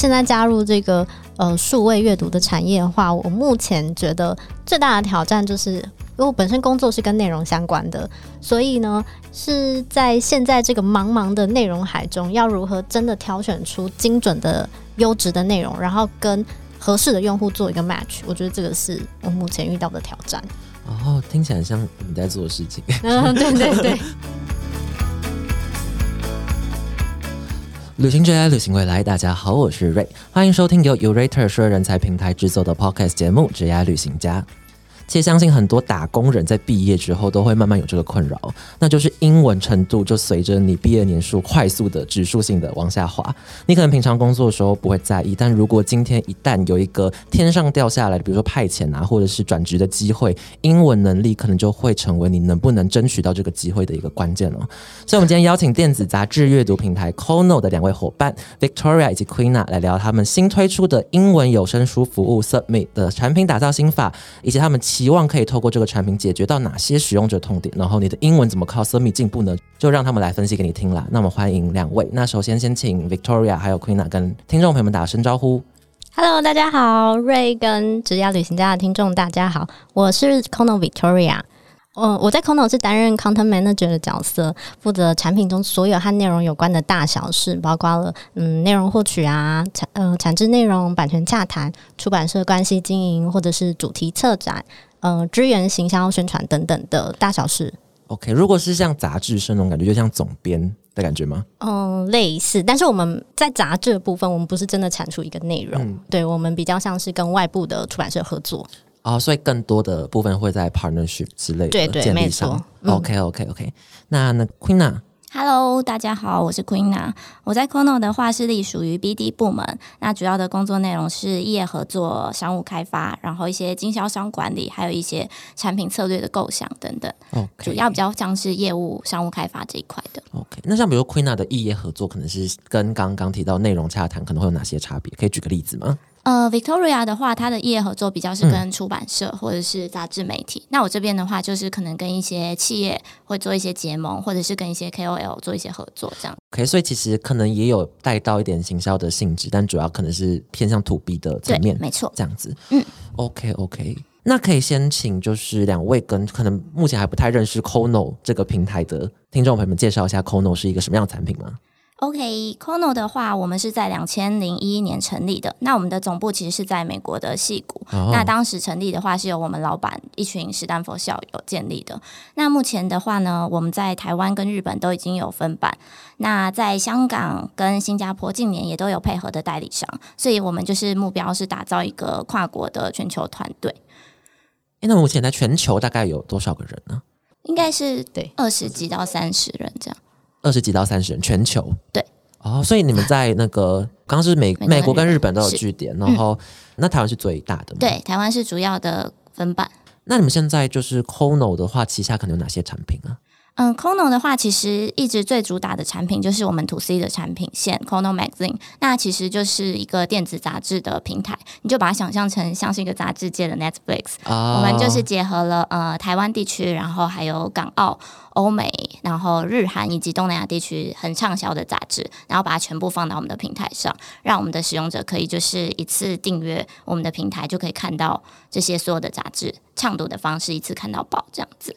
现在加入这个呃数位阅读的产业的话，我目前觉得最大的挑战就是，因为我本身工作是跟内容相关的，所以呢是在现在这个茫茫的内容海中，要如何真的挑选出精准的优质的内容，然后跟合适的用户做一个 match，我觉得这个是我目前遇到的挑战。哦，听起来像你在做的事情。嗯，对对对。旅行者来，旅行未来。大家好，我是瑞，欢迎收听由 Urate 说人才平台制作的 Podcast 节目《职涯旅行家》。其实相信很多打工人在毕业之后都会慢慢有这个困扰，那就是英文程度就随着你毕业年数快速的指数性的往下滑。你可能平常工作的时候不会在意，但如果今天一旦有一个天上掉下来，比如说派遣啊，或者是转职的机会，英文能力可能就会成为你能不能争取到这个机会的一个关键了。所以，我们今天邀请电子杂志阅读平台 Kono 的两位伙伴 Victoria 以及 Queena 来聊他们新推出的英文有声书服务 Submit 的产品打造心法，以及他们。希望可以透过这个产品解决到哪些使用者痛点，然后你的英文怎么靠 s u m i 进步呢？就让他们来分析给你听啦。那我们欢迎两位。那首先先请 Victoria 还有 Queena 跟听众朋友们打声招呼。Hello，大家好，瑞跟职业旅行家的听众大家好，我是 Kono Victoria。嗯，我在 Kono 是担任 Content Manager 的角色，负责产品中所有和内容有关的大小事，包括了嗯内容获取啊、产呃产制内容、版权洽谈、出版社关系经营，或者是主题策展。呃，支援行销宣传等等的大小事。OK，如果是像杂志社那种感觉，就像总编的感觉吗？嗯，类似。但是我们在杂志的部分，我们不是真的产出一个内容，对我们比较像是跟外部的出版社合作。哦，所以更多的部分会在 partnership 之类的建立上。OK，OK，OK。那那 Queena。Hello，大家好，我是 Queena。我在 Kono 的话是隶属于 BD 部门，那主要的工作内容是业合作、商务开发，然后一些经销商管理，还有一些产品策略的构想等等。OK，主要比较像是业务、商务开发这一块的。OK，那像比如 Queena 的异业合作，可能是跟刚刚提到内容洽谈，可能会有哪些差别？可以举个例子吗？呃，Victoria 的话，它的业合作比较是跟出版社或者是杂志媒体。那我这边的话，就是可能跟一些企业会做一些结盟，或者是跟一些 KOL 做一些合作，这样。OK，所以其实可能也有带到一点行销的性质，但主要可能是偏向 To B 的层面，没错，这样子。嗯，OK，OK，那可以先请就是两位跟可能目前还不太认识 Kono 这个平台的听众朋友们介绍一下 Kono 是一个什么样的产品吗？OK，Kono 的话，我们是在两千零一年成立的。那我们的总部其实是在美国的戏谷。那当时成立的话，是由我们老板一群史丹佛校友建立的。那目前的话呢，我们在台湾跟日本都已经有分版。那在香港跟新加坡近年也都有配合的代理商。所以我们就是目标是打造一个跨国的全球团队。那目前在全球大概有多少个人呢？应该是对二十几到三十人这样。二十几到三十人，全球。对。哦，所以你们在那个 刚刚是美美国跟日本。都有据点，然后那台湾是最大的，对，台湾是主要的分办。那你们现在就是 Kono 的话，旗下可能有哪些产品啊？嗯，Kono 的话，其实一直最主打的产品就是我们 To C 的产品线 Kono Magazine，那其实就是一个电子杂志的平台，你就把它想象成像是一个杂志界的 Netflix。我们就是结合了呃台湾地区，然后还有港澳、欧美，然后日韩以及东南亚地区很畅销的杂志，然后把它全部放到我们的平台上，让我们的使用者可以就是一次订阅我们的平台，就可以看到这些所有的杂志，畅读的方式一次看到宝这样子。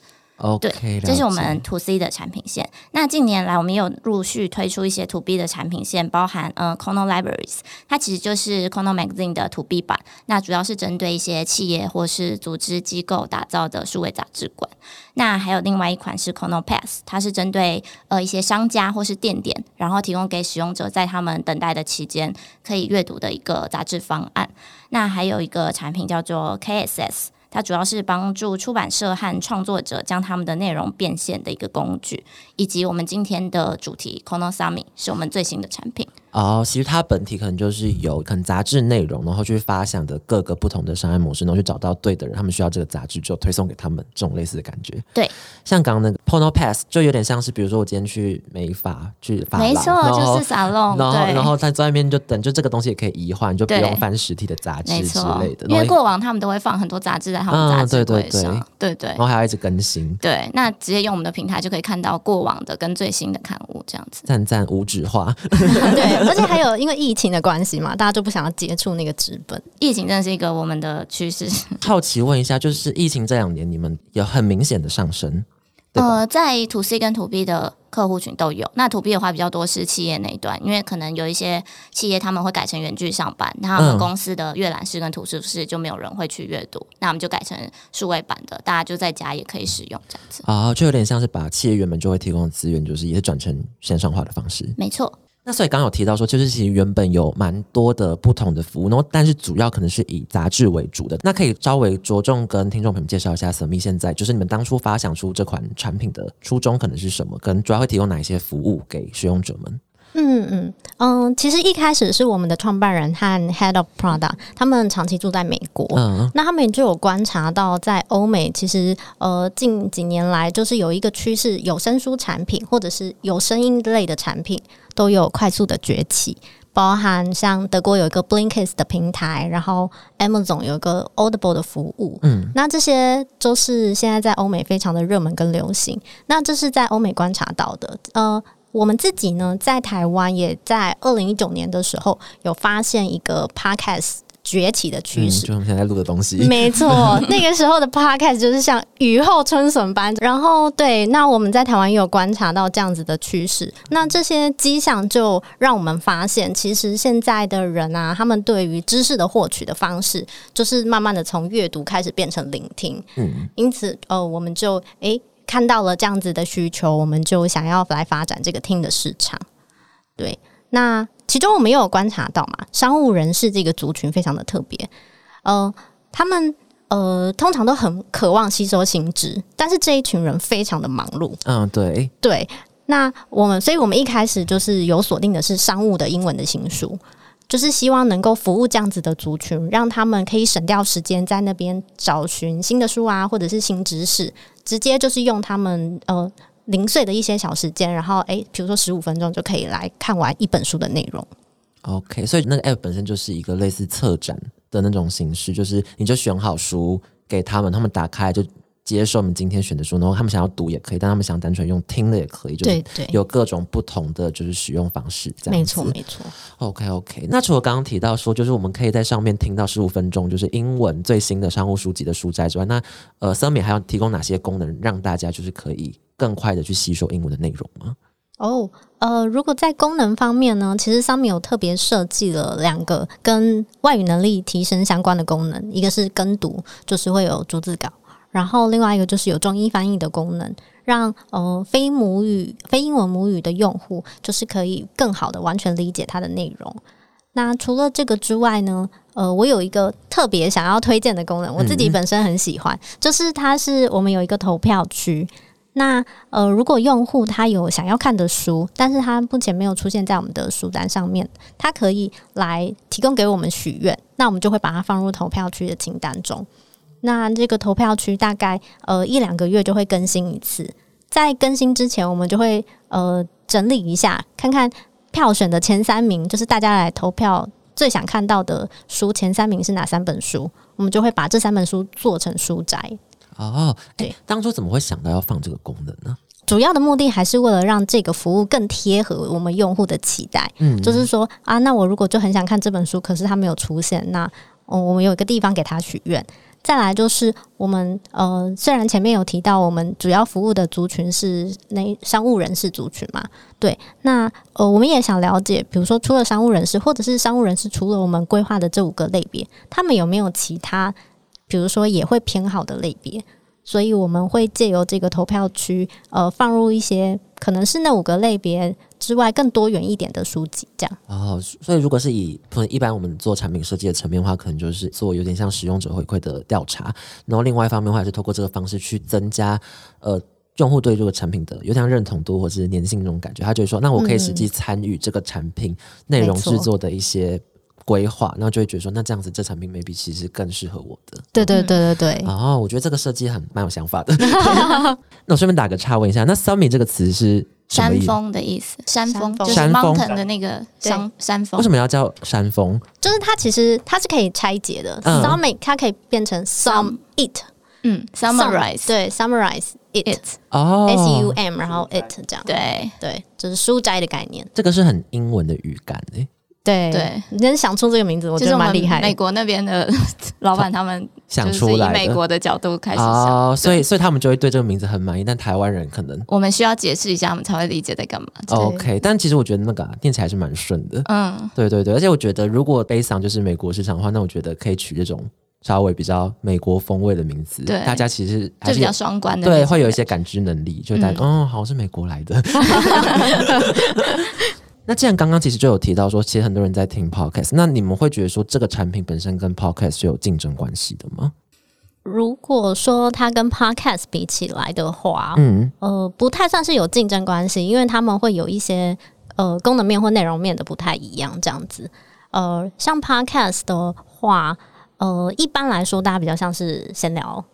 对，这是我们 To C 的产品线。那近年来，我们有陆续推出一些 To B 的产品线，包含呃 Kono Libraries，它其实就是 Kono Magazine 的 To B 版。那主要是针对一些企业或是组织机构打造的数位杂志馆。那还有另外一款是 Kono Pass，它是针对呃一些商家或是店点，然后提供给使用者在他们等待的期间可以阅读的一个杂志方案。那还有一个产品叫做 KSS。它主要是帮助出版社和创作者将他们的内容变现的一个工具，以及我们今天的主题 Konosami 是我们最新的产品。哦，其实它本体可能就是有可能杂志内容，然后去发想的各个不同的商业模式，然后去找到对的人，他们需要这个杂志就推送给他们，这种类似的感觉。对，像刚刚那个 Pono Pass 就有点像是，比如说我今天去美发去发廊，没错，就是沙龙，然后然后在在外面就等，就这个东西也可以移换，就不对用翻实体的杂志之类的，，因为过往他们都会放很多杂志在他们嗯杂志 对。对对。然后还要一直更新，对，那直接用我们的平台就可以看到过往的跟最新的刊物这样子。赞赞无纸化，对，而且还有因为疫情的关系嘛，大家就不想要接触那个纸本。疫情真的是一个我们的趋势。好奇问一下，就是疫情这两年，你们有很明显的上升，呃，在 to C 跟 to B 的客户群都有。那 to B 的话比较多是企业那一端，因为可能有一些企业他们会改成远距上班，那他们嗯公司的阅览室跟图书室就没有人会去阅读，那我们就改成数位版的，大家就在家也可以使用这样子。啊、就有点像是把企业原本就会提供的资源，就是也是转成线上化的方式。没错，那所以刚有提到说，就是其实原本有蛮多的不同的服务，然后但是主要可能是以杂志为主的。那可以稍微着重跟听众朋友们介绍一下 s 密现在就是你们当初发想出这款产品的初衷可能是什么，可能主要会提供哪一些服务给使用者们？嗯嗯嗯，其实一开始是我们的创办人和 Head of Product，他们长期住在美国。嗯那他们就有观察到，在欧美其实呃近几年来，就是有一个趋势，有声书产品或者是有声音类的产品都有快速的崛起，包含像德国有一个 Blinkist 的平台，然后 Amazon 有一个 Audible 的服务，嗯，那这些都是现在在欧美非常的热门跟流行。那这是在欧美观察到的，呃。我们自己呢，在台湾也在二零一九年的时候有发现一个 podcast 崛起的趋嗯，势，就我们现在录的东西。没错，那个时候的 podcast 就是像雨后春笋般。然后，对，那我们在台湾也有观察到这样子的趋势。那这些迹象就让我们发现，其实现在的人啊，他们对于知识的获取的方式，就是慢慢的从阅读开始变成聆听。嗯，因此，呃，我们就诶看到了这样子的需求，我们就想要来发展这个听的市场。对，那其中我们也有观察到嘛，商务人士这个族群非常的特别，呃，他们呃通常都很渴望吸收新知，但是这一群人非常的忙碌，嗯，对，对。那我们，所以我们一开始就是有锁定的是商务的英文的新书，就是希望能够服务这样子的族群，让他们可以省掉时间在那边找寻新的书啊，或者是新知识，直接就是用他们呃零碎的一些小时间，然后诶，比如说十五分钟就可以来看完一本书的内容。OK，所以那个 app 本身就是一个类似策展的那种形式，就是你就选好书给他们，他们打开就接受我们今天选的书，然后他们想要读也可以，但他们想单纯用听的也可以，就是对对，有各种不同的就是使用方式，这样没子错没错。OK OK，那除了刚刚提到说，就是我们可以在上面听到十五分钟，就是英文最新的商务书籍的书摘之外，那呃 s u m m i 还要提供哪些功能，让大家就是可以更快的去吸收英文的内容吗？哦，呃，如果在功能方面呢，其实上面有特别设计了两个跟外语能力提升相关的功能，一个是跟读，就是会有逐字稿，然后另外一个就是有中英翻译的功能，让呃非母语、非英文母语的用户，就是可以更好的完全理解它的内容。那除了这个之外呢，呃，我有一个特别想要推荐的功能，我自己本身很喜欢，就是它是我们有一个投票区。那呃，如果用户他有想要看的书，但是他目前没有出现在我们的书单上面，他可以来提供给我们许愿，那我们就会把它放入投票区的清单中。那这个投票区大概呃一两个月就会更新一次，在更新之前，我们就会呃整理一下，看看票选的前三名，就是大家来投票最想看到的书前三名是哪三本书，我们就会把这三本书做成书摘。哦，哎对，当初怎么会想到要放这个功能呢？主要的目的还是为了让这个服务更贴合我们用户的期待。嗯，就是说啊，那我如果就很想看这本书，可是它没有出现，那、哦、我们有一个地方给他许愿。再来就是我们呃，虽然前面有提到我们主要服务的族群是那商务人士族群嘛，对，那呃，我们也想了解，比如说除了商务人士，或者是商务人士除了我们规划的这五个类别，他们有没有其他，比如说也会偏好的类别？所以我们会借由这个投票区，呃，放入一些可能是那五个类别之外更多元一点的书籍，这样。哦，所以如果是以可能一般我们做产品设计的层面的话，可能就是做有点像使用者回馈的调查，然后另外一方面的话，也是透过这个方式去增加呃用户对这个产品的有点像认同度或者是粘性那种感觉。他就会说，那我可以实际参与这个产品内容制作的一些规划，然后就会觉得说，那这样子这产品 maybe 其实更适合我的。对对对对对，哦，我觉得这个设计很蛮有想法的。那我顺便打个岔问一下，那 “summit” 这个词是山？峰的意思，山峰。山峰就是山峰。mountain 的那个山山峰。为什。么要叫山峰？就是它其实它是可以拆解的、嗯。S u m m i t 它可以变成 sum it 嗯 summarize 对，summarize it it，哦。S u m，然后 it 这样，对。对，就是书斋的概念。这个是很英文的语感诶、对对，你能想出这个名字，我觉得蛮厉害。美国那边的 老板他们想出来的。美国的角度开始想，哦，所以所以他们就会对这个名字很满意，但台湾人可能。我们需要解释一下，我们才会理解在干嘛。OK，但其实我觉得那个、啊、念起来是蛮顺的。嗯，对对对，而且我觉得如果 based on 就是美国市场的话，那我觉得可以取这种稍微比较美国风味的名字，对。大家其实还就是比有较双关的那对，会有一些感知能力，就大家、哦，好像是美国来的。那既然刚刚其实就有提到说，其实很多人在听 podcast，那你们会觉得说这个产品本身跟 podcast 是有竞争关系的吗？如果说它跟 podcast 比起来的话，嗯，呃，不太算是有竞争关系，因为他们会有一些呃功能面或内容面的不太一样，这样子。呃，像 podcast 的话，呃，一般来说大家比较像是闲聊，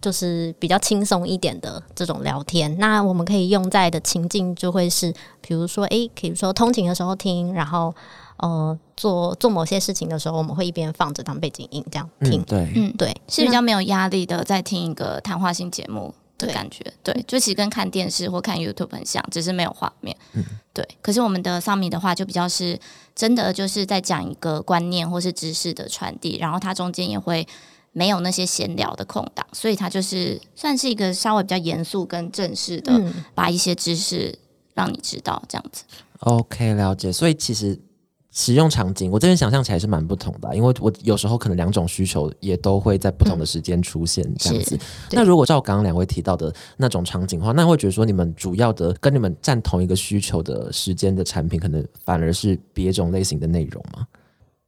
就是比较轻松一点的这种聊天。那我们可以用在的情境就会是，比如说，诶，比如说通勤的时候听，然后呃做做某些事情的时候，我们会一边放着当背景音这样听。嗯，对，嗯对，是比较没有压力的，在听一个谈话性节目的对感觉。对，就其实跟看电视或看 YouTube 很像，只是没有画面。对。可是我们的 Summit 的话，就比较是真的就是在讲一个观念或是知识的传递，然后它中间也会没有那些闲聊的空档，所以它就是算是一个稍微比较严肃跟正式的，嗯，把一些知识让你知道这样子。OK，了解。所以其实使用场景，我这边想象起来是蛮不同的啊、因为我有时候可能两种需求也都会在不同的时间出现这样子。对那如果照刚刚两位提到的那种场景的话，那会觉得说你们主要的跟你们占同一个需求的时间的产品，可能反而是别种类型的内容吗？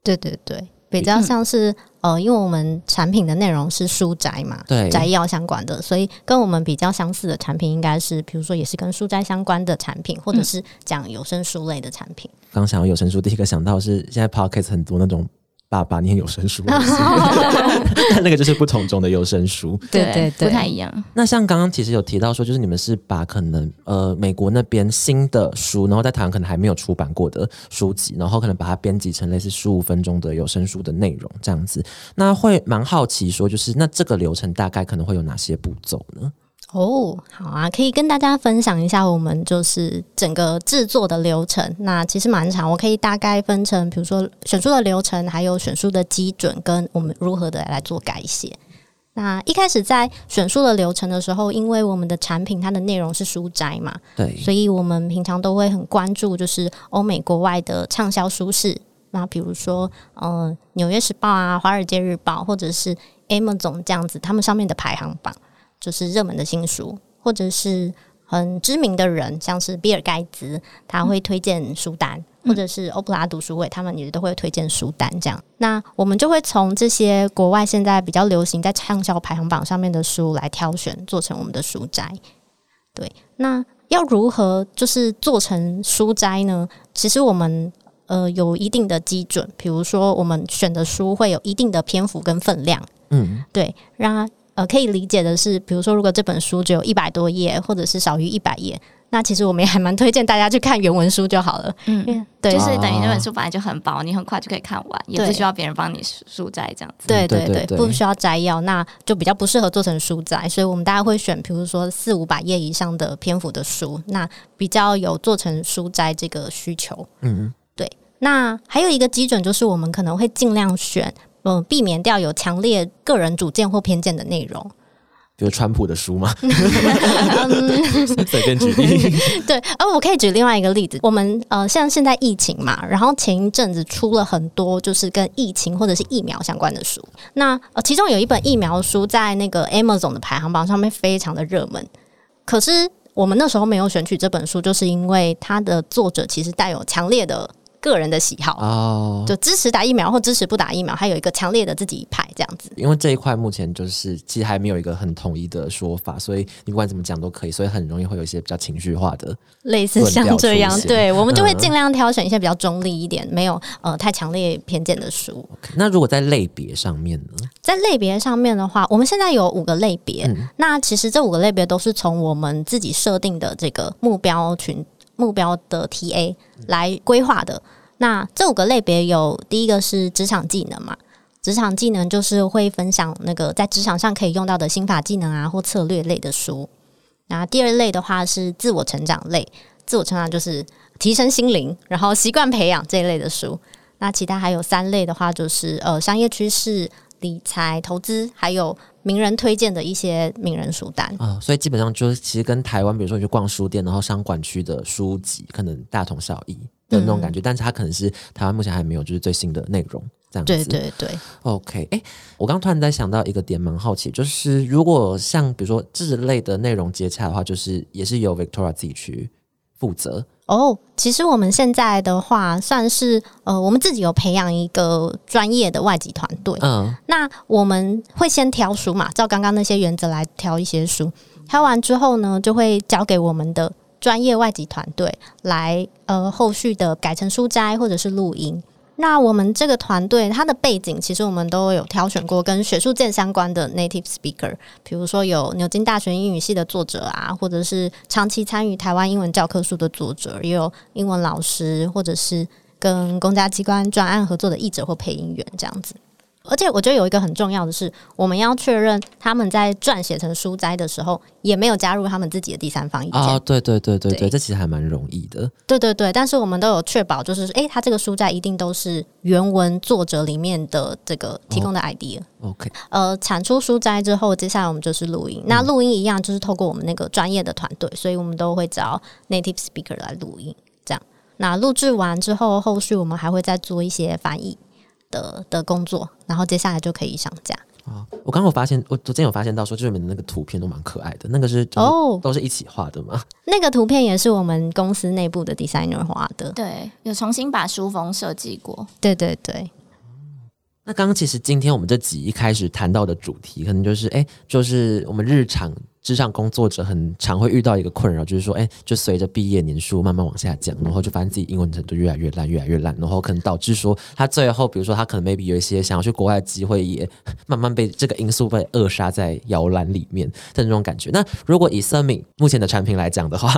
对对对，比较像是、呃，因为我们产品的内容是书斋嘛，对。摘要相关的，所以跟我们比较相似的产品应该是，比如说也是跟书斋相关的产品，或者是讲有声书类的产品。刚想到有声书，第一个想到是现在 Pocket 很多那种爸爸念有声书，但那个就是不同种的有声书。对对对不太一样。那像刚刚其实有提到说，就是你们是把可能呃美国那边新的书，然后在台湾可能还没有出版过的书籍，然后可能把它编辑成类似十五分钟的有声书的内容这样子。那会蛮好奇说，就是那这个流程大概可能会有哪些步骤呢？哦，好啊，可以跟大家分享一下我们就是整个制作的流程。那其实蛮长，我可以大概分成，比如说选书的流程，还有选书的基准，跟我们如何的来做改写。那一开始在选书的流程的时候，因为我们的产品它的内容是书斋嘛，对，所以我们平常都会很关注，就是欧美国外的畅销书市。那比如说，呃，《纽约时报》啊，《华尔街日报》或者是 Amazon 这样子，他们上面的排行榜就是热门的新书，或者是很知名的人，像是比尔盖茨，他会推荐书单，或者是欧普拉读书会，他们也都会推荐书单。这样，那我们就会从这些国外现在比较流行在畅销排行榜上面的书来挑选，做成我们的书斋。对，那要如何就是做成书斋呢？其实我们呃有一定的基准，比如说我们选的书会有一定的篇幅跟分量，嗯，对，让呃可以理解的是，比如说如果这本书只有一百多页，或者是少于一百页，那其实我们也还蛮推荐大家去看原文书就好了。嗯，嗯，对，就是等于那哦本书本来就很薄，你很快就可以看完，也不需要别人帮你书书摘这样子。对对对，对对对不需要摘要，那就比较不适合做成书摘，所以我们大家会选，比如说四五百页以上的篇幅的书，那比较有做成书摘这个需求。嗯，对那还有一个基准就是，我们可能会尽量选，嗯、避免掉有强烈个人主见或偏见的内容。比如川普的书嘛，嗯随便举例。对，而我可以举另外一个例子，我们呃，像现在疫情嘛，然后前一阵子出了很多就是跟疫情或者是疫苗相关的书。那呃，其中有一本疫苗书在那个 Amazon 的排行榜上面非常的热门，可是我们那时候没有选取这本书，就是因为它的作者其实带有强烈的个人的喜好，哦，就支持打疫苗或支持不打疫苗，还有一个强烈的自己一派这样子。因为这一块目前就是其实还没有一个很统一的说法，所以你不管怎么讲都可以，所以很容易会有一些比较情绪化的。类似像这样对我们就会嗯尽量挑选一些比较中立一点，没有呃太强烈偏见的书。那如果在类别上面呢？在类别上面的话，我们现在有五个类别。嗯那其实这五个类别都是从我们自己设定的这个目标群、目标的 TA 来规划的。那这五个类别有第一个是职场技能嘛，职场技能就是会分享那个在职场上可以用到的心法技能啊或策略类的书。那第二类的话是自我成长类，自我成长就是提升心灵，然后习惯培养这一类的书。那其他还有三类的话，就是呃商业趋势、理财、投资，还有名人推荐的一些名人书单。啊、所以基本上就是其实跟台湾，比如说你去逛书店，然后商管区的书籍，可能大同小异的那种感觉，但是它可能是台湾目前还没有就是最新的内容这样子。对对对，OK，哎、我刚刚突然在想到一个点，蛮好奇，就是如果像比如说这类的内容接洽的话，就是也是由 Victoria 自己去负责。哦，其实我们现在的话，算是呃，我们自己有培养一个专业的外籍团队。嗯，那我们会先挑书嘛，照刚刚那些原则来挑一些书，挑完之后呢，就会交给我们的专业外籍团队来呃后续的改成书斋或者是录音。那我们这个团队它的背景，其实我们都有挑选过跟学术界相关的 native speaker，比如说有牛津大学英语系的作者啊，或者是长期参与台湾英文教科书的作者，也有英文老师，或者是跟公家机关专案合作的译者或配音员这样子。而且我觉得有一个很重要的是，我们要确认他们在撰写成书斋的时候，也没有加入他们自己的第三方意见。哦，对对对对对，对这其实还蛮容易的。对对对，但是我们都有确保，就是诶，他这个书斋一定都是原文作者里面的这个提供的 idea。OK，呃，产出书斋之后，接下来我们就是录音。那录音一样，就是透过我们那个专业的团队，所以我们都会找 native speaker 来录音。这样，那录制完之后，后续我们还会再做一些翻译的的工作，然后接下来就可以上架。我刚刚有发现，我昨天有发现到说，就是你们的那个图片都蛮可爱的，那个是哦都是一起画的吗？那个图片也是我们公司内部的 designer 画的。对，有重新把书封设计过。对对对，那刚刚其实今天我们这集一开始谈到的主题，可能就是哎、就是我们日常职场工作者很常会遇到一个困扰，就是说，哎、就随着毕业年数慢慢往下降，然后就发现自己英文程度越来越烂，越来越烂，然后可能导致说他最后，比如说他可能 maybe 有一些想要去国外的机会，也慢慢被这个因素被扼杀在摇篮里面的那种感觉。那如果以 Summit 目前的产品来讲的话，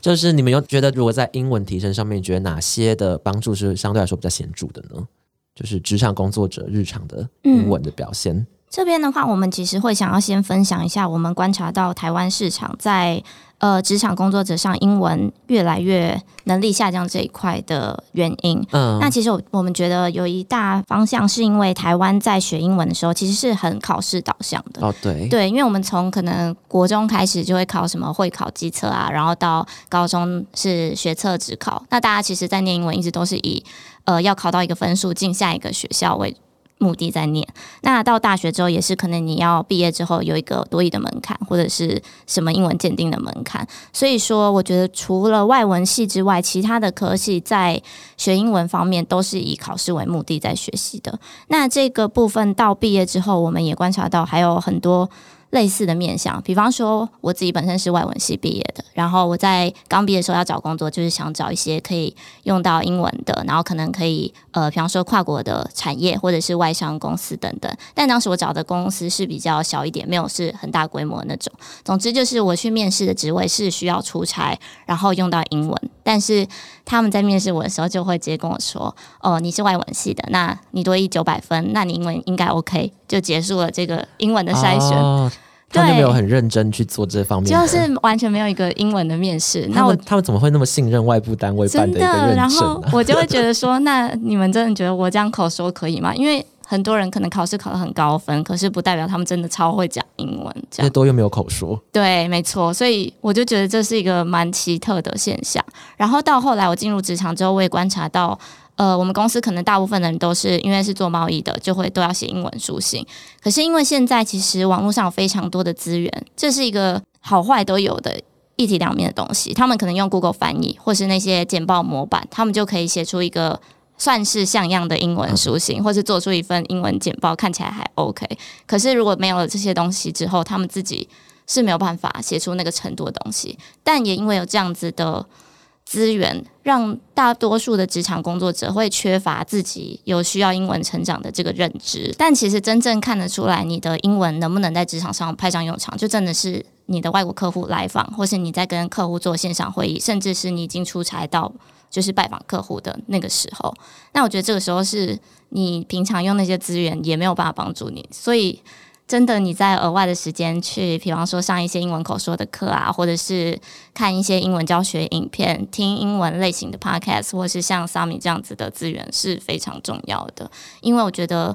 就是你们有觉得如果在英文提升上面，觉得哪些的帮助是相对来说比较显著的呢？就是职场工作者日常的英文的表现。这边的话，我们其实会想要先分享一下我们观察到台湾市场在呃职场工作者上英文越来越能力下降这一块的原因。嗯，那其实我我们觉得有一大方向是因为台湾在学英文的时候，其实是很考试导向的。哦对，对，因为我们从可能国中开始就会考什么会考、机测啊，然后到高中是学测、职考。那大家其实，在念英文一直都是以呃要考到一个分数进下一个学校为目的在念。那到大学之后，也是可能你要毕业之后有一个多语的门槛，或者是什么英文鉴定的门槛。所以说，我觉得除了外文系之外，其他的科系在学英文方面都是以考试为目的在学习的。那这个部分到毕业之后，我们也观察到还有很多类似的面向，比方说我自己本身是外文系毕业的，然后我在刚毕业的时候要找工作，就是想找一些可以用到英文的，然后可能可以呃，比方说跨国的产业或者是外商公司等等。但当时我找的公司是比较小一点，没有是很大规模那种。总之就是我去面试的职位是需要出差，然后用到英文，但是他们在面试我的时候就会直接跟我说：“哦，你是外文系的，那你多一九百分，那你英文应该 OK。”就结束了这个英文的筛选。哦他们就没有很认真去做这方面，就是完全没有一个英文的面试，那我他们怎么会那么信任外部单位办真的，一个认然证啊？后我就会觉得说，那你们真的觉得我这样口说可以吗？因为很多人可能考试考得很高分，可是不代表他们真的超会讲英文，这样这些都又没有口说，对，没错，所以我就觉得这是一个蛮奇特的现象。然后到后来我进入职场之后，我也观察到，呃，我们公司可能大部分的人都是因为是做贸易的，就会都要写英文书信。可是因为现在其实网络上有非常多的资源，这是一个好坏都有的一体两面的东西。他们可能用 Google 翻译，或是那些简报模板，他们就可以写出一个算是像样的英文书信，或是做出一份英文简报，看起来还 OK。可是如果没有了这些东西之后，他们自己是没有办法写出那个程度的东西。但也因为有这样子的。资源让大多数的职场工作者会缺乏自己有需要英文成长的这个认知，但其实真正看得出来你的英文能不能在职场上派上用场，就真的是你的外国客户来访，或是你在跟客户做线上会议，甚至是你已经出差到就是拜访客户的那个时候。那我觉得这个时候是你平常用那些资源也没有办法帮助你，所以。真的，你在额外的时间去，比方说上一些英文口说的课啊，或者是看一些英文教学影片、听英文类型的 podcast，或是像 Sammy 这样子的资源是非常重要的。因为我觉得，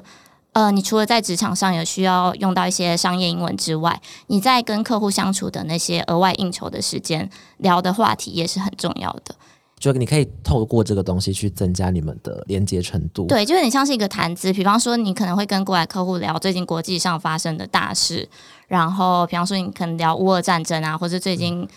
呃，你除了在职场上有需要用到一些商业英文之外，你在跟客户相处的那些额外应酬的时间，聊的话题也是很重要的。就你可以透过这个东西去增加你们的连接程度。对，就有点像是一个谈资。比方说，你可能会跟过来客户聊最近国际上发生的大事，然后比方说你可能聊乌俄战争啊，或者最近。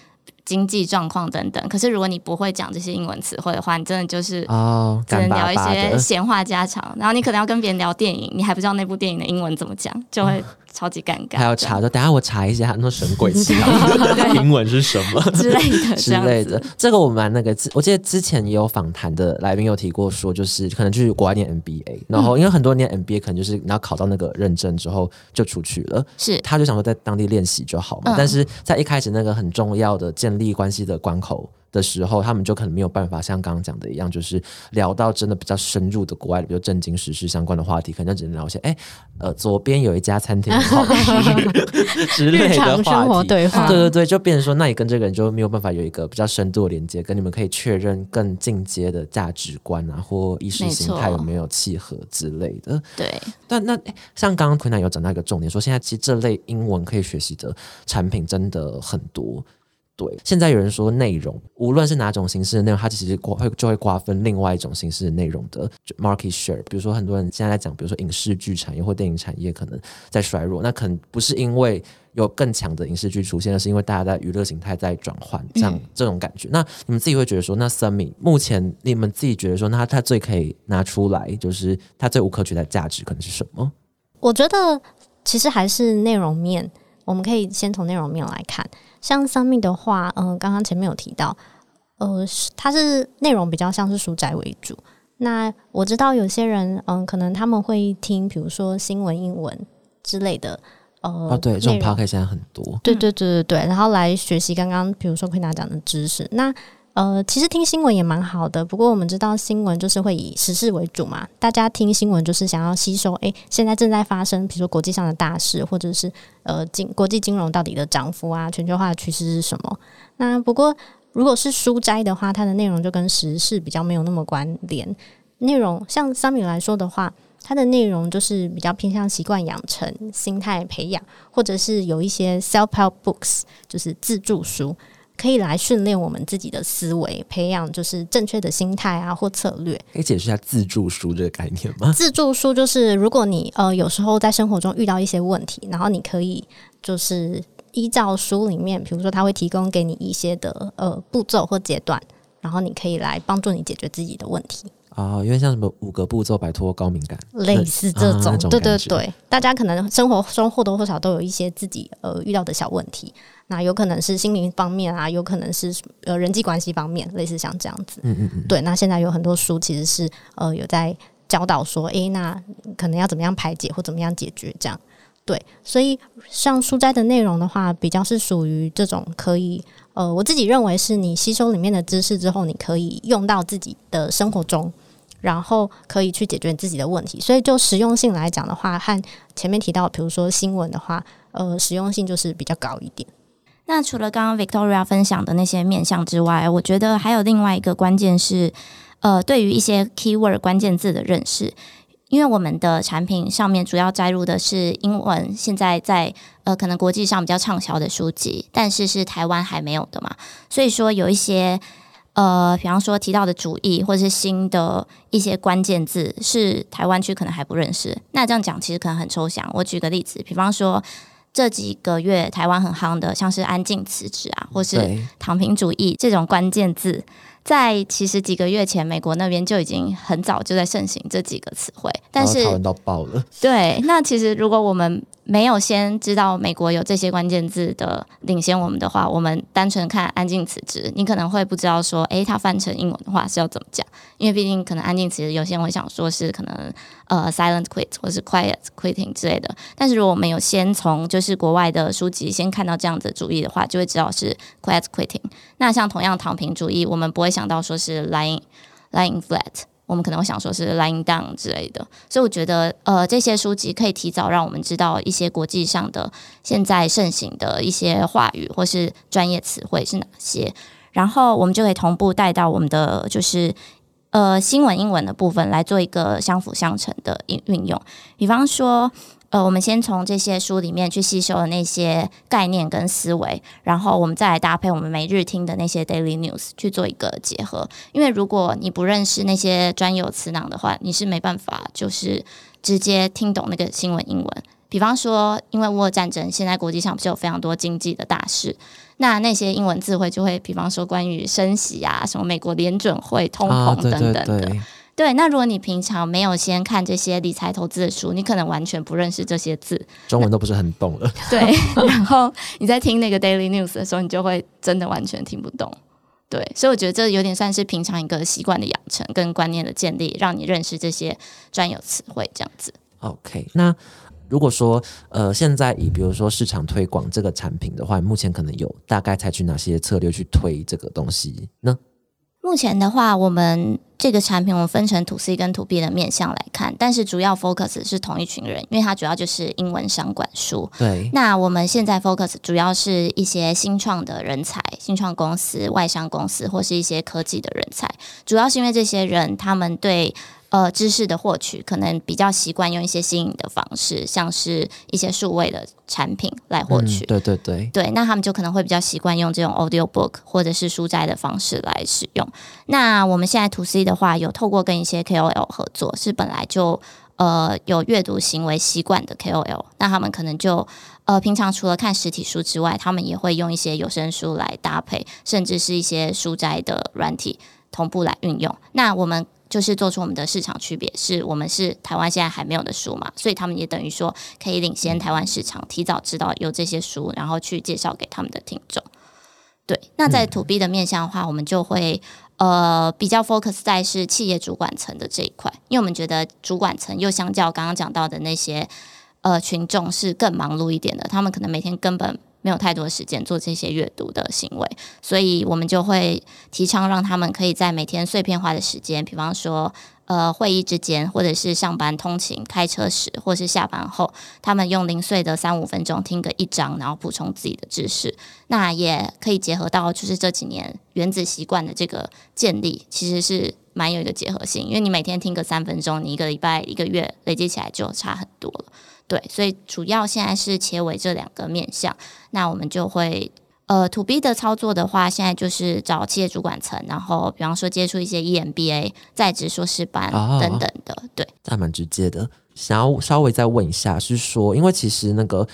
经济状况等等，可是如果你不会讲这些英文词汇的话，你真的就是哦，只能聊一些闲话家常。然后你可能要跟别人聊电影，你还不知道那部电影的英文怎么讲，就会 超级尴尬。还要查，说等下我查一下那神鬼奇 英文是什么 之类的之类的。这个我蛮那个，我记得之前也有访谈的来宾有提过，说就是可能就是国外念 MBA，然后因为很多年 MBA 可能就是你要考到那个认证之后就出去了，是他就想说在当地练习就好嘛。但是在一开始那个很重要的建立关系的关口的时候，他们就可能没有办法像刚刚讲的一样，就是聊到真的比较深入的国外的，比如正经时事相关的话题，可能只能聊一些哎，呃，左边有一家餐厅好吃 之类的话题。对对对，就变成说，那你跟这个人就没有办法有一个比较深度的连接，跟你们可以确认更进阶的价值观啊，或意识形态有没有契合之类的。对，但那像刚刚奎南有讲到一个重点，说现在其实这类英文可以学习的产品真的很多。对，现在有人说内容，无论是哪种形式的内容，它其实会就会瓜分另外一种形式的内容的 market share。比如说，很多人现在在讲，比如说影视剧产业或电影产业可能在衰弱，那可能不是因为有更强的影视剧出现，而是因为大家在娱乐形态在转换，这样这种感觉。那你们自己会觉得说，那 Sammy 目前你们自己觉得说，那它最可以拿出来，就是它最无可取代价值可能是什么？我觉得其实还是内容面，我们可以先从内容面来看。像三命的话，嗯，刚刚前面有提到，呃，它是内容比较像是书斋为主。那我知道有些人，嗯，可能他们会听，比如说新闻、英文之类的，呃，哦，对，这种 p o c a s t 现在很多，对对对对对，然后来学习刚刚比如说昆达讲的知识。那呃，其实听新闻也蛮好的，不过我们知道新闻就是会以时事为主嘛，大家听新闻就是想要吸收，诶，现在正在发生，比如说国际上的大事，或者是呃金国际金融到底的涨幅啊，全球化的趋势是什么？那不过如果是书斋的话，它的内容就跟时事比较没有那么关联。内容像三米来说的话，它的内容就是比较偏向习惯养成、心态培养，或者是有一些 self help books，就是自助书。可以来训练我们自己的思维，培养就是正确的心态啊，或策略。可以解释一下自助书这个概念吗？自助书就是如果你呃有时候在生活中遇到一些问题，然后你可以就是依照书里面，比如说他会提供给你一些的呃步骤或阶段，然后你可以来帮助你解决自己的问题。啊，因为像什么五个步骤摆脱高敏感，类似这种，对对对，大家可能生活中或多或少都有一些自己呃遇到的小问题。那有可能是心灵方面啊，有可能是呃人际关系方面，类似像这样子。嗯嗯嗯。对，那现在有很多书其实是呃有在教导说，诶，那可能要怎么样排解或怎么样解决这样。对，所以像书斋的内容的话，比较是属于这种可以呃，我自己认为是你吸收里面的知识之后，你可以用到自己的生活中，然后可以去解决你自己的问题。所以就实用性来讲的话，和前面提到，比如说新闻的话，呃，实用性就是比较高一点。那除了刚刚 Victoria 分享的那些面向之外，我觉得还有另外一个关键是，呃，对于一些 keyword 关键字的认识。因为我们的产品上面主要摘录的是英文，现在在呃可能国际上比较畅销的书籍，但是是台湾还没有的嘛。所以说有一些呃，比方说提到的主义或者是新的一些关键字，是台湾区可能还不认识。那这样讲其实可能很抽象。我举个例子，比方说。这几个月台湾很夯的，像是安静辞职啊，或是，躺平主义这种关键字，在其实几个月前，美国那边就已经很早就在盛行这几个词汇。但是到爆了。对，那其实如果我们没有先知道美国有这些关键字的领先我们的话，我们单纯看安静辞职，你可能会不知道说，诶，它翻成英文的话是要怎么讲？因为毕竟可能安静辞职，有些人会想说是可能呃 silent quit 或是 quiet quitting 之类的。但是如果我们有先从就是国外的书籍先看到这样子主义的话，就会知道是 quiet quitting。那像同样躺平主义，我们不会想到说是 lying lying flat。我们可能会想说是 lying down 之类的，所以我觉得，呃，这些书籍可以提早让我们知道一些国际上的现在盛行的一些话语或是专业词汇是哪些，然后我们就可以同步带到我们的就是呃新闻英文的部分来做一个相辅相成的运运用，比方说。呃，我们先从这些书里面去吸收的那些概念跟思维，然后我们再来搭配我们每日听的那些 daily news 去做一个结合。因为如果你不认识那些专有词囊的话，你是没办法就是直接听懂那个新闻英文。比方说，因为乌尔战争，现在国际上不是有非常多经济的大事，那那些英文字汇就会，比方说关于升息啊，什么美国联准会、通啊，膨等等的。对，对，那如果你平常没有先看这些理财投资的书，你可能完全不认识这些字。中文都不是很懂了。对，然后你在听那个 daily news 的时候，你就会真的完全听不懂。对，所以我觉得这有点算是平常一个习惯的养成跟观念的建立，让你认识这些专有词汇，这样子。OK，那如果说呃，现在以比如说市场推广这个产品的话，目前可能有大概采取哪些策略去推这个东西呢？目前的话，我们这个产品我们分成 to C 跟 to B 的面向来看，但是主要 focus 是同一群人，因为它主要就是英文商管书。对，那我们现在 focus 主要是一些新创的人才、新创公司、外商公司或是一些科技的人才，主要是因为这些人他们对呃知识的获取可能比较习惯用一些新颖的方式，像是一些数位的产品来获取。嗯对对对，对，那他们就可能会比较习惯用这种 audio book 或者是书斋的方式来使用。那我们现在 to C 的话，有透过跟一些 KOL 合作，是本来就呃有阅读行为习惯的 KOL，那他们可能就呃平常除了看实体书之外，他们也会用一些有声书来搭配，甚至是一些书斋的软体同步来运用。那我们就是做出我们的市场区别，是我们是台湾现在还没有的书嘛，所以他们也等于说可以领先台湾市场，提早知道有这些书，然后去介绍给他们的听众。对，那在 to B 的面向的话，我们就会呃比较 focus 在是企业主管层的这一块，因为我们觉得主管层又相较刚刚讲到的那些呃群众是更忙碌一点的，他们可能每天根本没有太多时间做这些阅读的行为，所以我们就会提倡让他们可以在每天碎片化的时间，比方说呃会议之间，或者是上班通勤、开车时，或是下班后，他们用零碎的三五分钟听个一章，然后补充自己的知识。那也可以结合到就是这几年原子习惯的这个建立，其实是蛮有一个结合性，因为你每天听个三分钟，你一个礼拜、一个月累积起来就差很多了。对，所以主要现在是切为这两个面向，那我们就会呃，to B 的操作的话，现在就是找企业主管层，然后比方说接触一些 E EMBA 在职硕士班哦等等的，对。这还蛮直接的。想要稍微再问一下，是说，因为其实那个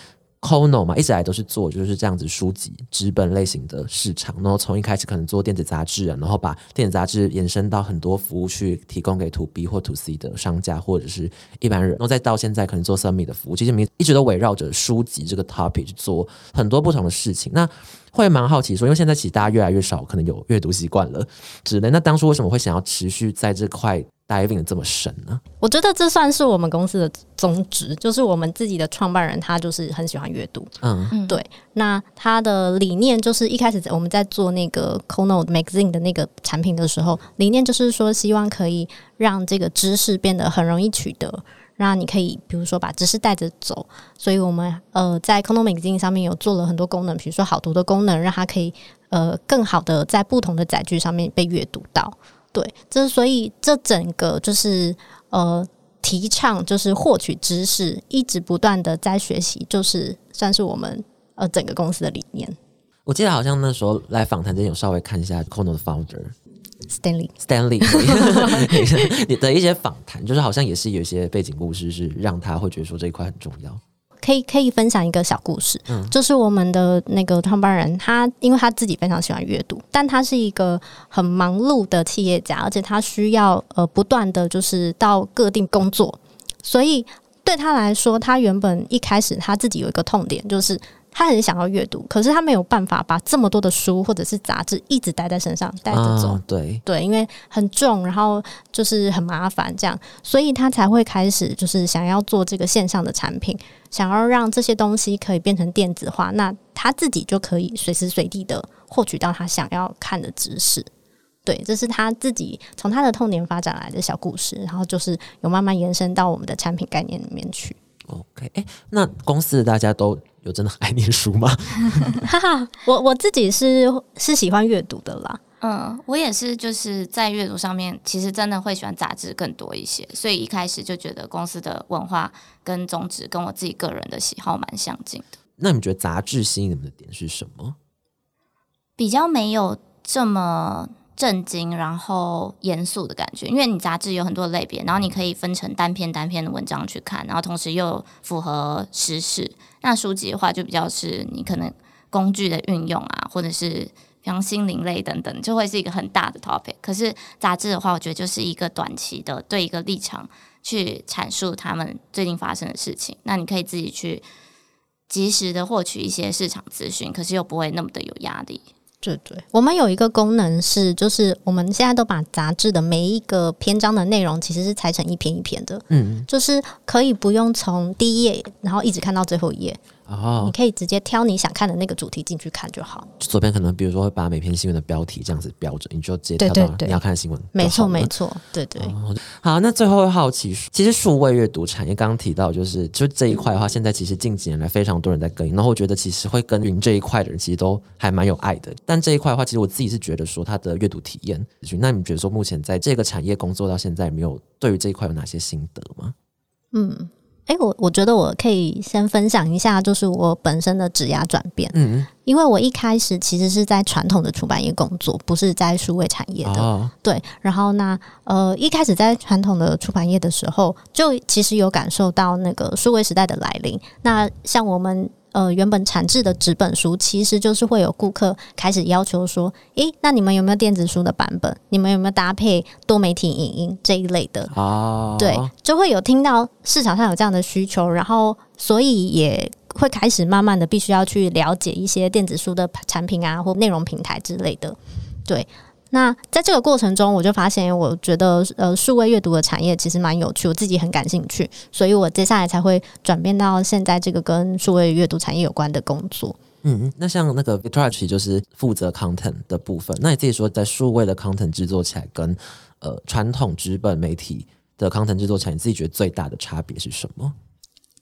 Kono 嘛，一直来都是做就是这样子书籍纸本类型的市场，然后从一开始可能做电子杂志，然后把电子杂志延伸到很多服务去提供给 To B 或 To C 的商家或者是一般人，然后再到现在可能做 Sumi 的服务，其实你一直都围绕着书籍这个 topic 去做很多不同的事情。那会蛮好奇说，因为现在其实大家越来越少可能有阅读习惯了之类，那当初为什么会想要持续在这块 diving 的这么深呢？我觉得这算是我们公司的宗旨，就是我们自己的创办人他就是很喜欢阅读。嗯，对，那他的理念就是一开始我们在做那个 Kono Magazine 的那个产品的时候，理念就是说希望可以让这个知识变得很容易取得。让你可以，比如说把知识带着走，所以我们呃在 Kono Magazine 上面有做了很多功能，比如说好读的功能，让它可以呃更好的在不同的载具上面被阅读到。对，这所以这整个就是呃提倡就是获取知识，一直不断的在学习，就是算是我们呃整个公司的理念。我记得好像那时候来访谈之前有稍微看一下 Kono 的 founder Stanley，Stanley 你的一些访谈，就是好像也是有一些背景故事，是让他会觉得说这一块很重要。可以可以分享一个小故事，嗯就是我们的那个创办人，他因为他自己非常喜欢阅读，但他是一个很忙碌的企业家，而且他需要呃不断的就是到各地工作，所以对他来说，他原本一开始他自己有一个痛点，就是他很想要阅读，可是他没有办法把这么多的书或者是杂志一直带在身上带着走。啊对，对，因为很重，然后就是很麻烦，这样，所以他才会开始就是想要做这个线上的产品，想要让这些东西可以变成电子化，那他自己就可以随时随地的获取到他想要看的知识。对，这是他自己从他的痛点发展来的小故事，然后就是有慢慢延伸到我们的产品概念里面去。OK，哎、那公司的大家都有真的很爱念书吗？哈哈，我我自己是是喜欢阅读的啦。嗯，我也是，就是在阅读上面，其实真的会喜欢杂志更多一些，所以一开始就觉得公司的文化跟宗旨跟我自己个人的喜好蛮相近的，那你觉得杂志吸引你们的点是什么？比较没有这么震惊，然后严肃的感觉。因为你杂志有很多类别，然后你可以分成单篇单篇的文章去看，然后同时又符合时事。那书籍的话，就比较是你可能工具的运用啊，或者是像心灵类等等，就会是一个很大的 topic。可是杂志的话，我觉得就是一个短期的对一个立场去阐述他们最近发生的事情。那你可以自己去及时的获取一些市场资讯，可是又不会那么的有压力。对对，我们有一个功能是，就是我们现在都把杂志的每一个篇章的内容其实是裁成一篇一篇的，嗯，就是可以不用从第一页，然后一直看到最后一页，你哦，可以直接挑你想看的那个主题进去看就好。左边可能比如说会把每篇新闻的标题这样子标着，你就直接跳到你要看的新闻。没错，没错，对对。好，那最后会好奇，其实数位阅读产业刚刚提到，就是就这一块的话，现在其实近几年来非常多人在耕耘，然后我觉得其实会耕耘这一块的人其实都还蛮有爱的。但这一块的话，其实我自己是觉得说它的阅读体验，那你觉得说目前在这个产业工作到现在，有没有对于这一块有哪些心得吗？嗯，哎、我我觉得我可以先分享一下，就是我本身的职涯转变，嗯，因为我一开始其实是在传统的出版业工作，不是在数位产业的。哦，对，然后那呃，一开始在传统的出版业的时候，就其实有感受到那个数位时代的来临。那像我们呃原本产制的纸本书，其实就是会有顾客开始要求说，诶，那你们有没有电子书的版本？你们有没有搭配多媒体影音这一类的？哦，对，就会有听到市场上有这样的需求，然后所以也会开始慢慢的必须要去了解一些电子书的产品啊，或内容平台之类的。对，那在这个过程中，我就发现，我觉得呃，数位阅读的产业其实蛮有趣，我自己很感兴趣，所以我接下来才会转变到现在这个跟数位阅读产业有关的工作。嗯，那像那个 Victoria 其实就是负责 content 的部分。那你自己说，在数位的 content 制作起来，跟呃传统纸本媒体的 content 制作起来，你自己觉得最大的差别是什么？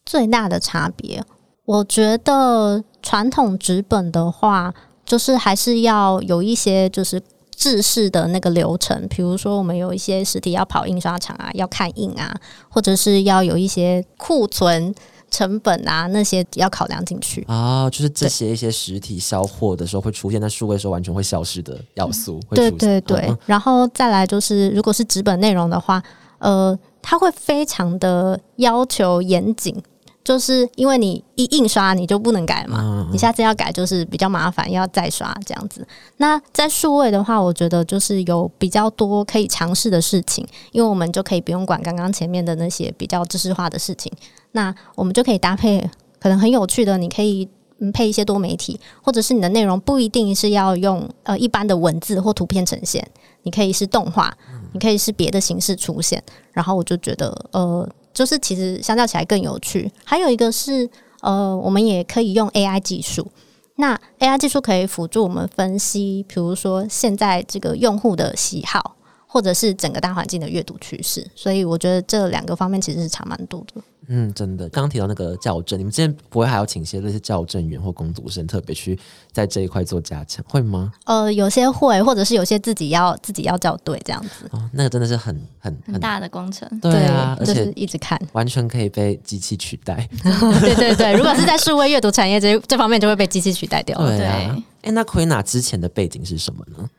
最大的差别，我觉得传统纸本的话，就是还是要有一些就是制式的那个流程，比如说我们有一些实体要跑印刷厂啊，要看印啊，或者是要有一些库存成本啊那些要考量进去。啊，就是这些一些实体销货的时候会出现，在数位的时候完全会消失的要素。会对对对，嗯然后再来就是，如果是纸本内容的话，呃，它会非常的要求严谨，就是因为你一印刷你就不能改嘛，嗯你下次要改就是比较麻烦，要再刷这样子。那在数位的话，我觉得就是有比较多可以尝试的事情，因为我们就可以不用管刚刚前面的那些比较知识化的事情，那我们就可以搭配可能很有趣的，你可以。嗯，配一些多媒体，或者是你的内容不一定是要用呃一般的文字或图片呈现，你可以是动画，你可以是别的形式出现。然后我就觉得呃，就是其实相较起来更有趣。还有一个是呃，我们也可以用 AI 技术。那 AI 技术可以辅助我们分析，比如说现在这个用户的喜好，或者是整个大环境的阅读趋势。所以我觉得这两个方面其实是差蛮多的。嗯，真的。刚刚提到那个校正，你们之前不会还要请一些类似校正员或工读生特别去在这一块做加强，会吗？呃，有些会，或者是有些自己要自己要校对这样子。哦，那个真的是很很很大的工程。对啊，而就是且一直看。完全可以被机器取代。对对对，如果是在数位阅读产业这这方面，就会被机器取代掉了。对啊对。哎，那 Queen 之前的背景是什么呢？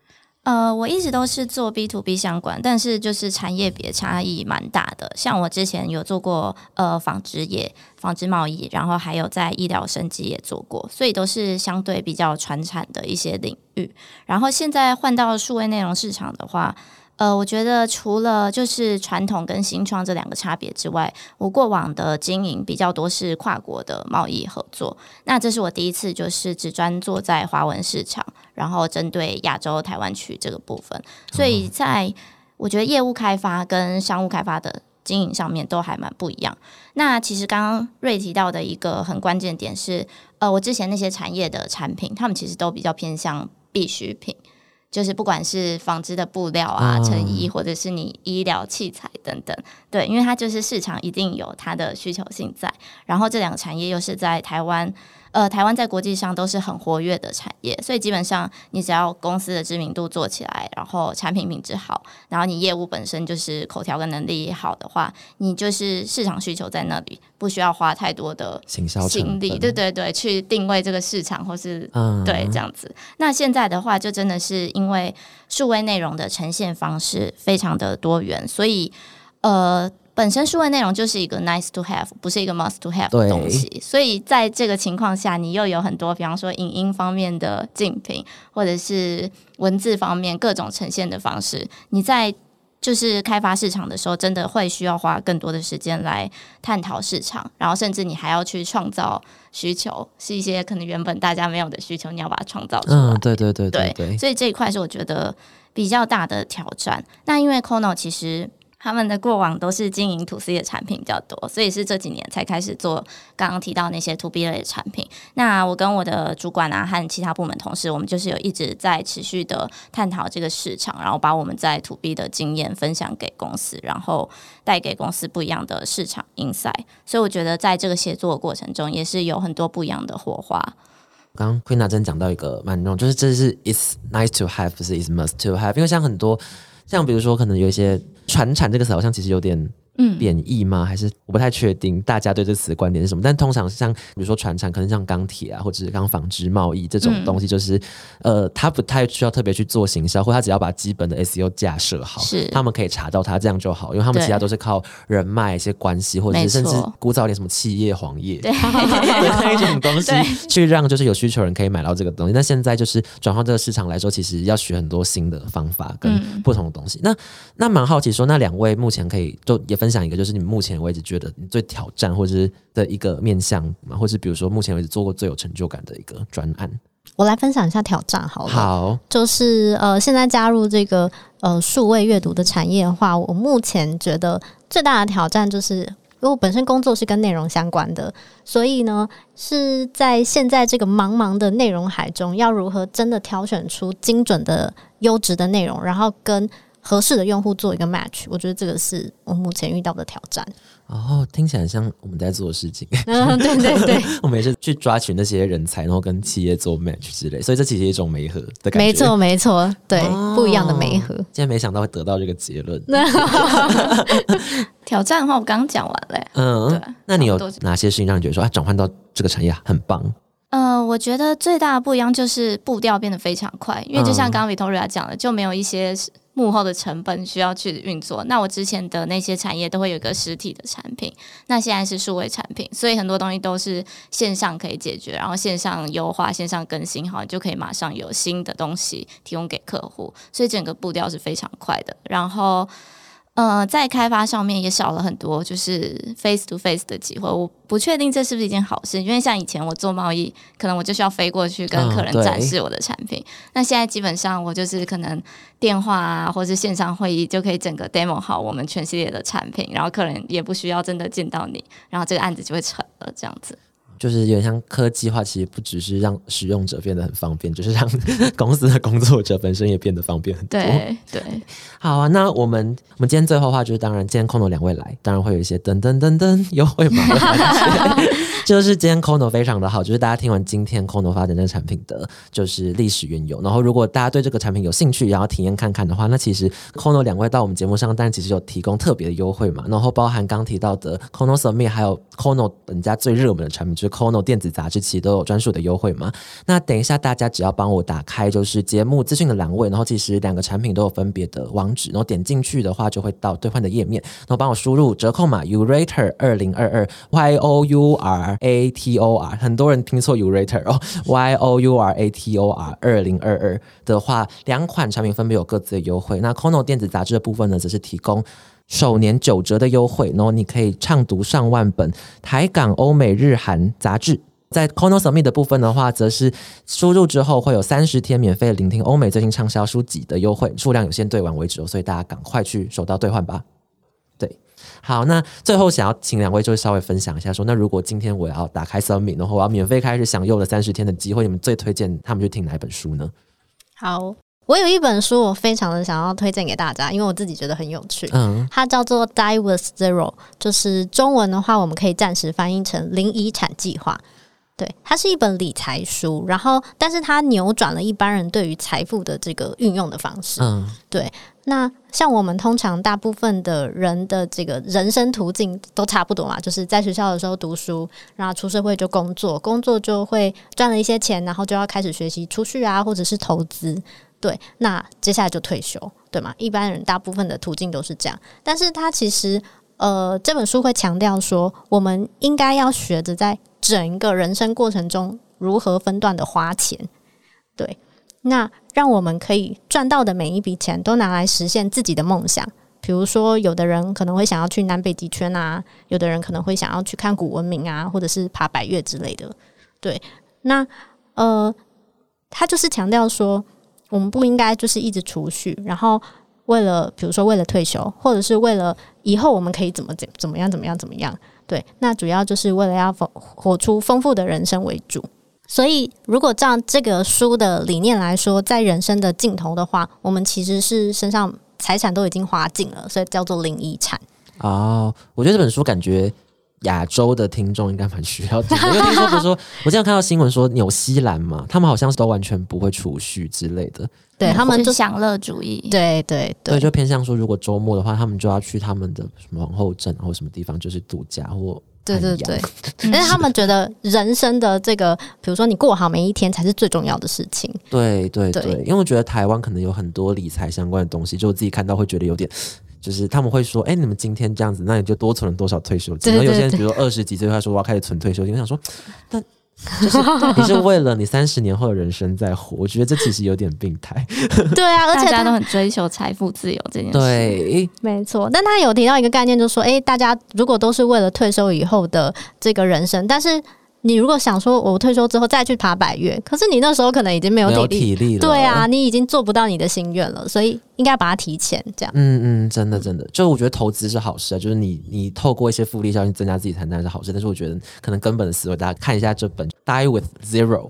呃，我一直都是做 B to B 相关，但是就是产业别差异蛮大的。像我之前有做过呃纺织业、纺织贸易，然后还有在医疗升级也做过，所以都是相对比较传产的一些领域。然后现在换到数位内容市场的话。呃，我觉得除了就是传统跟新创这两个差别之外，我过往的经营比较多是跨国的贸易合作。那这是我第一次就是只专做在华文市场，然后针对亚洲台湾区这个部分。所以在我觉得业务开发跟商务开发的经营上面都还蛮不一样。那其实刚刚瑞提到的一个很关键点是，呃，我之前那些产业的产品，他们其实都比较偏向必需品。就是不管是纺织的布料啊、成衣，或者是你医疗器材等等，对，因为它就是市场一定有它的需求性在，然后这两个产业又是在台湾。呃，台湾在国际上都是很活跃的产业，所以基本上你只要公司的知名度做起来，然后产品品质好，然后你业务本身就是口条跟能力好的话，你就是市场需求在那里，不需要花太多的行销精力，对对对，去定位这个市场或是对这样子。那现在的话，就真的是因为数位内容的呈现方式非常的多元，所以呃。本身数位内容就是一个 nice to have，不是一个 must to have 的东西，所以在这个情况下，你又有很多，比方说影音方面的竞品，或者是文字方面各种呈现的方式，你在就是开发市场的时候，真的会需要花更多的时间来探讨市场，然后甚至你还要去创造需求，是一些可能原本大家没有的需求，你要把它创造出来。嗯，对对对对对，所以这一块是我觉得比较大的挑战。那因为 Kono 其实。他们的过往都是经营 to C 的产品比较多，所以是这几年才开始做刚刚提到那些 to B 类的产品。那我跟我的主管啊和其他部门同事，我们就是有一直在持续的探讨这个市场，然后把我们在 to B 的经验分享给公司，然后带给公司不一样的市场 insight。所以我觉得在这个协作的过程中，也是有很多不一样的火花。刚刚 Queen 真讲到一个蛮重，就是这是 It's nice to have，不是 It's must to have，因为像很多像比如说可能有一些。传产这个词好像其实有点。嗯，贬义吗？还是我不太确定大家对这词的观点是什么？但通常像比如说船产，可能像钢铁啊，或者是刚纺织贸易这种东西，就是呃，他不太需要特别去做行销，或他只要把基本的 SEO 架设好，是他们可以查到他这样就好，因为他们其他都是靠人脉一些关系，或者是甚至古早点什么企业黄页，对那种东西去让就是有需求人可以买到这个东西。那现在就是转换这个市场来说，其实要学很多新的方法跟不同的东西。那那蛮好奇说，那两位目前可以就也分享一个，就是你目前为止觉得你最挑战或者是的一个面向嘛，或是比如说目前为止做过最有成就感的一个专案，我来分享一下挑战好了。好，就是呃，现在加入这个呃数位阅读的产业的话，我目前觉得最大的挑战就是，因为我本身工作是跟内容相关的，所以呢是在现在这个茫茫的内容海中，要如何真的挑选出精准的优质的内容，然后跟。合适的用户做一个 match，我觉得这个是我目前遇到的挑战。哦，听起来像我们在做的事情。嗯，对对对，我们也是去抓取那些人才，然后跟企业做 match 之类，所以这其实一种媒合的感觉。没错，没错，对，不一样的媒合。今天没想到会得到这个结论。挑战的话，我刚刚讲完了。嗯，对。那你有哪些事情让你觉得说啊，转换到这个产业很棒？嗯，我觉得最大的不一样就是步调变得非常快，因为就像刚刚 Victoria 讲的，就没有一些。幕后的成本需要去运作。那我之前的那些产业都会有一个实体的产品，那现在是数位产品，所以很多东西都是线上可以解决，然后线上优化、线上更新，好，就可以马上有新的东西提供给客户，所以整个步调是非常快的。然后。呃，在开发上面也少了很多，就是 face to face 的机会。我不确定这是不是一件好事，因为像以前我做贸易，可能我就需要飞过去跟客人展示我的产品。那现在基本上我就是可能电话啊，或是线上会议就可以整个 demo 好我们全系列的产品，然后客人也不需要真的见到你，然后这个案子就会成了这样子。就是有点像科技化，其实不只是让使用者变得很方便，就是让公司的工作者本身也变得方便很多。对对，好啊，那我们我们今天最后的话就是，当然今天空投两位来，当然会有一些噔噔噔噔优惠码。就是今天 Kono 非常的好，就是大家听完今天 Kono 发展这个产品的，就是历史缘由。然后如果大家对这个产品有兴趣，然后体验看看的话，那其实 Kono 两位到我们节目上，但其实有提供特别的优惠嘛。然后包含刚提到的 Kono Submit，还有 Kono 本家最热门的产品，就是 Kono 电子杂志，其实都有专属的优惠嘛。那等一下大家只要帮我打开就是节目资讯的栏位，然后其实两个产品都有分别的网址，然后点进去的话就会到兑换的页面，然后帮我输入折扣码 Urator 二零二二 Y O U R A T O R，很多人听错 Urator 哦，Y O U R A T O R 二零二二的话，两款产品分别有各自的优惠。那 Kono 电子杂志的部分呢，则是提供首年九折的优惠，然后你可以畅读上万本台港欧美日韩杂志。在 Kono Submit 的部分的话，则是输入之后会有三十天免费聆听欧美最新畅销书籍的优惠，数量有限，兑完为止哦，所以大家赶快去手到兑换吧。对，好，那最后想要请两位就稍微分享一下说那如果今天我要打开 Submit，然后我要免费开始享用了三十天的机会，你们最推荐他们去听哪一本书呢？好，我有一本书，我非常的想要推荐给大家，因为我自己觉得很有趣。嗯，它叫做《Die with Zero》，就是中文的话，我们可以暂时翻译成“零遗产计划”。对，它是一本理财书，然后，但是它扭转了一般人对于财富的这个运用的方式。嗯，对，那像我们通常大部分的人的这个人生途径都差不多嘛，就是在学校的时候读书，然后出社会就工作，工作就会赚了一些钱，然后就要开始学习储蓄啊，或者是投资。对，那接下来就退休，对吗？一般人大部分的途径都是这样，但是他其实呃，这本书会强调说，我们应该要学着在整个人生过程中如何分段的花钱。对，那让我们可以赚到的每一笔钱都拿来实现自己的梦想。比如说，有的人可能会想要去南北极圈啊，有的人可能会想要去看古文明啊，或者是爬百越之类的。对，那呃，他就是强调说，我们不应该就是一直储蓄，然后为了比如说为了退休，或者是为了以后我们可以怎么怎怎么样怎么样怎么样。对，那主要就是为了要丰活出丰富的人生为主。所以，如果照这个书的理念来说，在人生的尽头的话，我们其实是身上财产都已经花尽了，所以叫做零遗产。哦，我觉得这本书感觉亚洲的听众应该蛮需要听。的，因为听说不是说，我经常看到新闻说纽西兰嘛，他们好像是都完全不会储蓄之类的，对他们就享乐主义。对对对，对就偏向说，如果周末的话，他们就要去他们的什么皇后镇或什么地方，就是度假或对对对，但是他们觉得人生的这个，比如说你过好每一天才是最重要的事情。对对对，对因为我觉得台湾可能有很多理财相关的东西，就我自己看到会觉得有点，就是他们会说，哎、你们今天这样子，那你就多存了多少退休金？对然后有些人比如说二十几岁，他说我要开始存退休金，我想说，但就是你是为了你三十年后的人生在活，我觉得这其实有点病态。对啊，而且大家都很追求财富自由这件事。，对，没错，但他有提到一个概念，就是说，诶，大家如果都是为了退休以后的这个人生，但是你如果想说我退休之后再去爬百越，可是你那时候可能已经没有体力，体力了。对啊，，你已经做不到你的心愿了，所以应该把它提前这样。嗯嗯，真的真的，就我觉得投资是好事啊，就是你你透过一些复利效应增加自己财产是好事，但是我觉得可能根本的思维，大家看一下这本《Die with Zero》。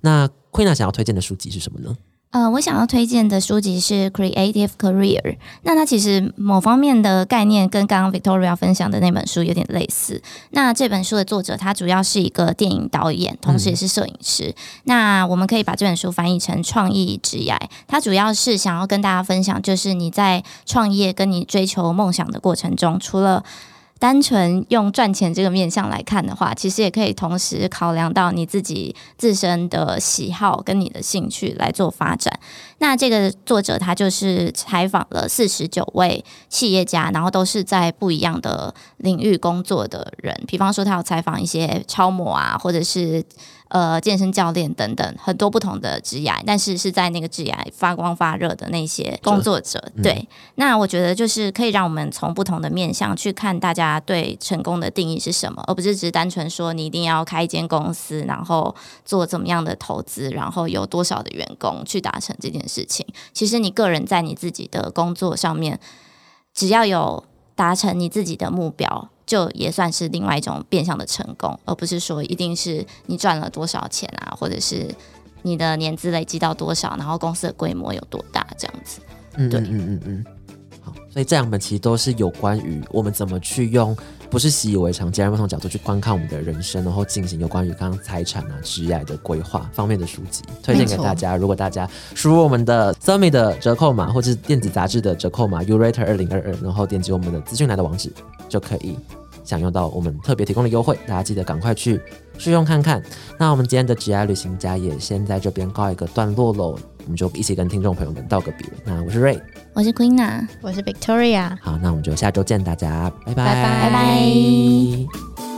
那 Queen 想要推荐的书籍是什么呢？呃，我想要推荐的书籍是《Creative Career》。那它其实某方面的概念跟刚刚 Victoria 分享的那本书有点类似。那这本书的作者他主要是一个电影导演，同时也是摄影师。那我们可以把这本书翻译成创意职业。它主要是想要跟大家分享，就是你在创业跟你追求梦想的过程中，除了单纯用赚钱这个面向来看的话，其实也可以同时考量到你自己自身的喜好跟你的兴趣来做发展。那这个作者他就是采访了四十九位企业家，然后都是在不一样的领域工作的人。比方说，他要采访一些超模啊，或者是呃健身教练等等很多不同的职业，但是是在那个职业发光发热的那些工作者。对，那我觉得就是可以让我们从不同的面向去看大家对成功的定义是什么，而不是只是单纯说你一定要开一间公司，然后做怎么样的投资，然后有多少的员工去达成这件事情。其实你个人在你自己的工作上面，只要有达成你自己的目标。就也算是另外一种变相的成功，而不是说一定是你赚了多少钱啊，或者是你的年资累积到多少，然后公司的规模有多大这样子。嗯对嗯嗯嗯嗯。好，所以这两本其实都是有关于我们怎么去用不是习以为常、截然不同角度去观看我们的人生，然后进行有关于刚刚财产啊、职业的规划方面的书籍，推荐给大家。如果大家输入我们的 s u m m y 的折扣码，或者是电子杂志的折扣码 Urater 二零二二，然后点击我们的资讯栏的网址，就可以享用到我们特别提供的优惠。大家记得赶快去试用看看。那我们今天的职业旅行家也先在这边告一个段落喽。我们就一起跟听众朋友们道个别。那我是 Ray，，我是 Queen 啊，我是 Victoria。好，那我们就下周见，大家拜拜拜拜。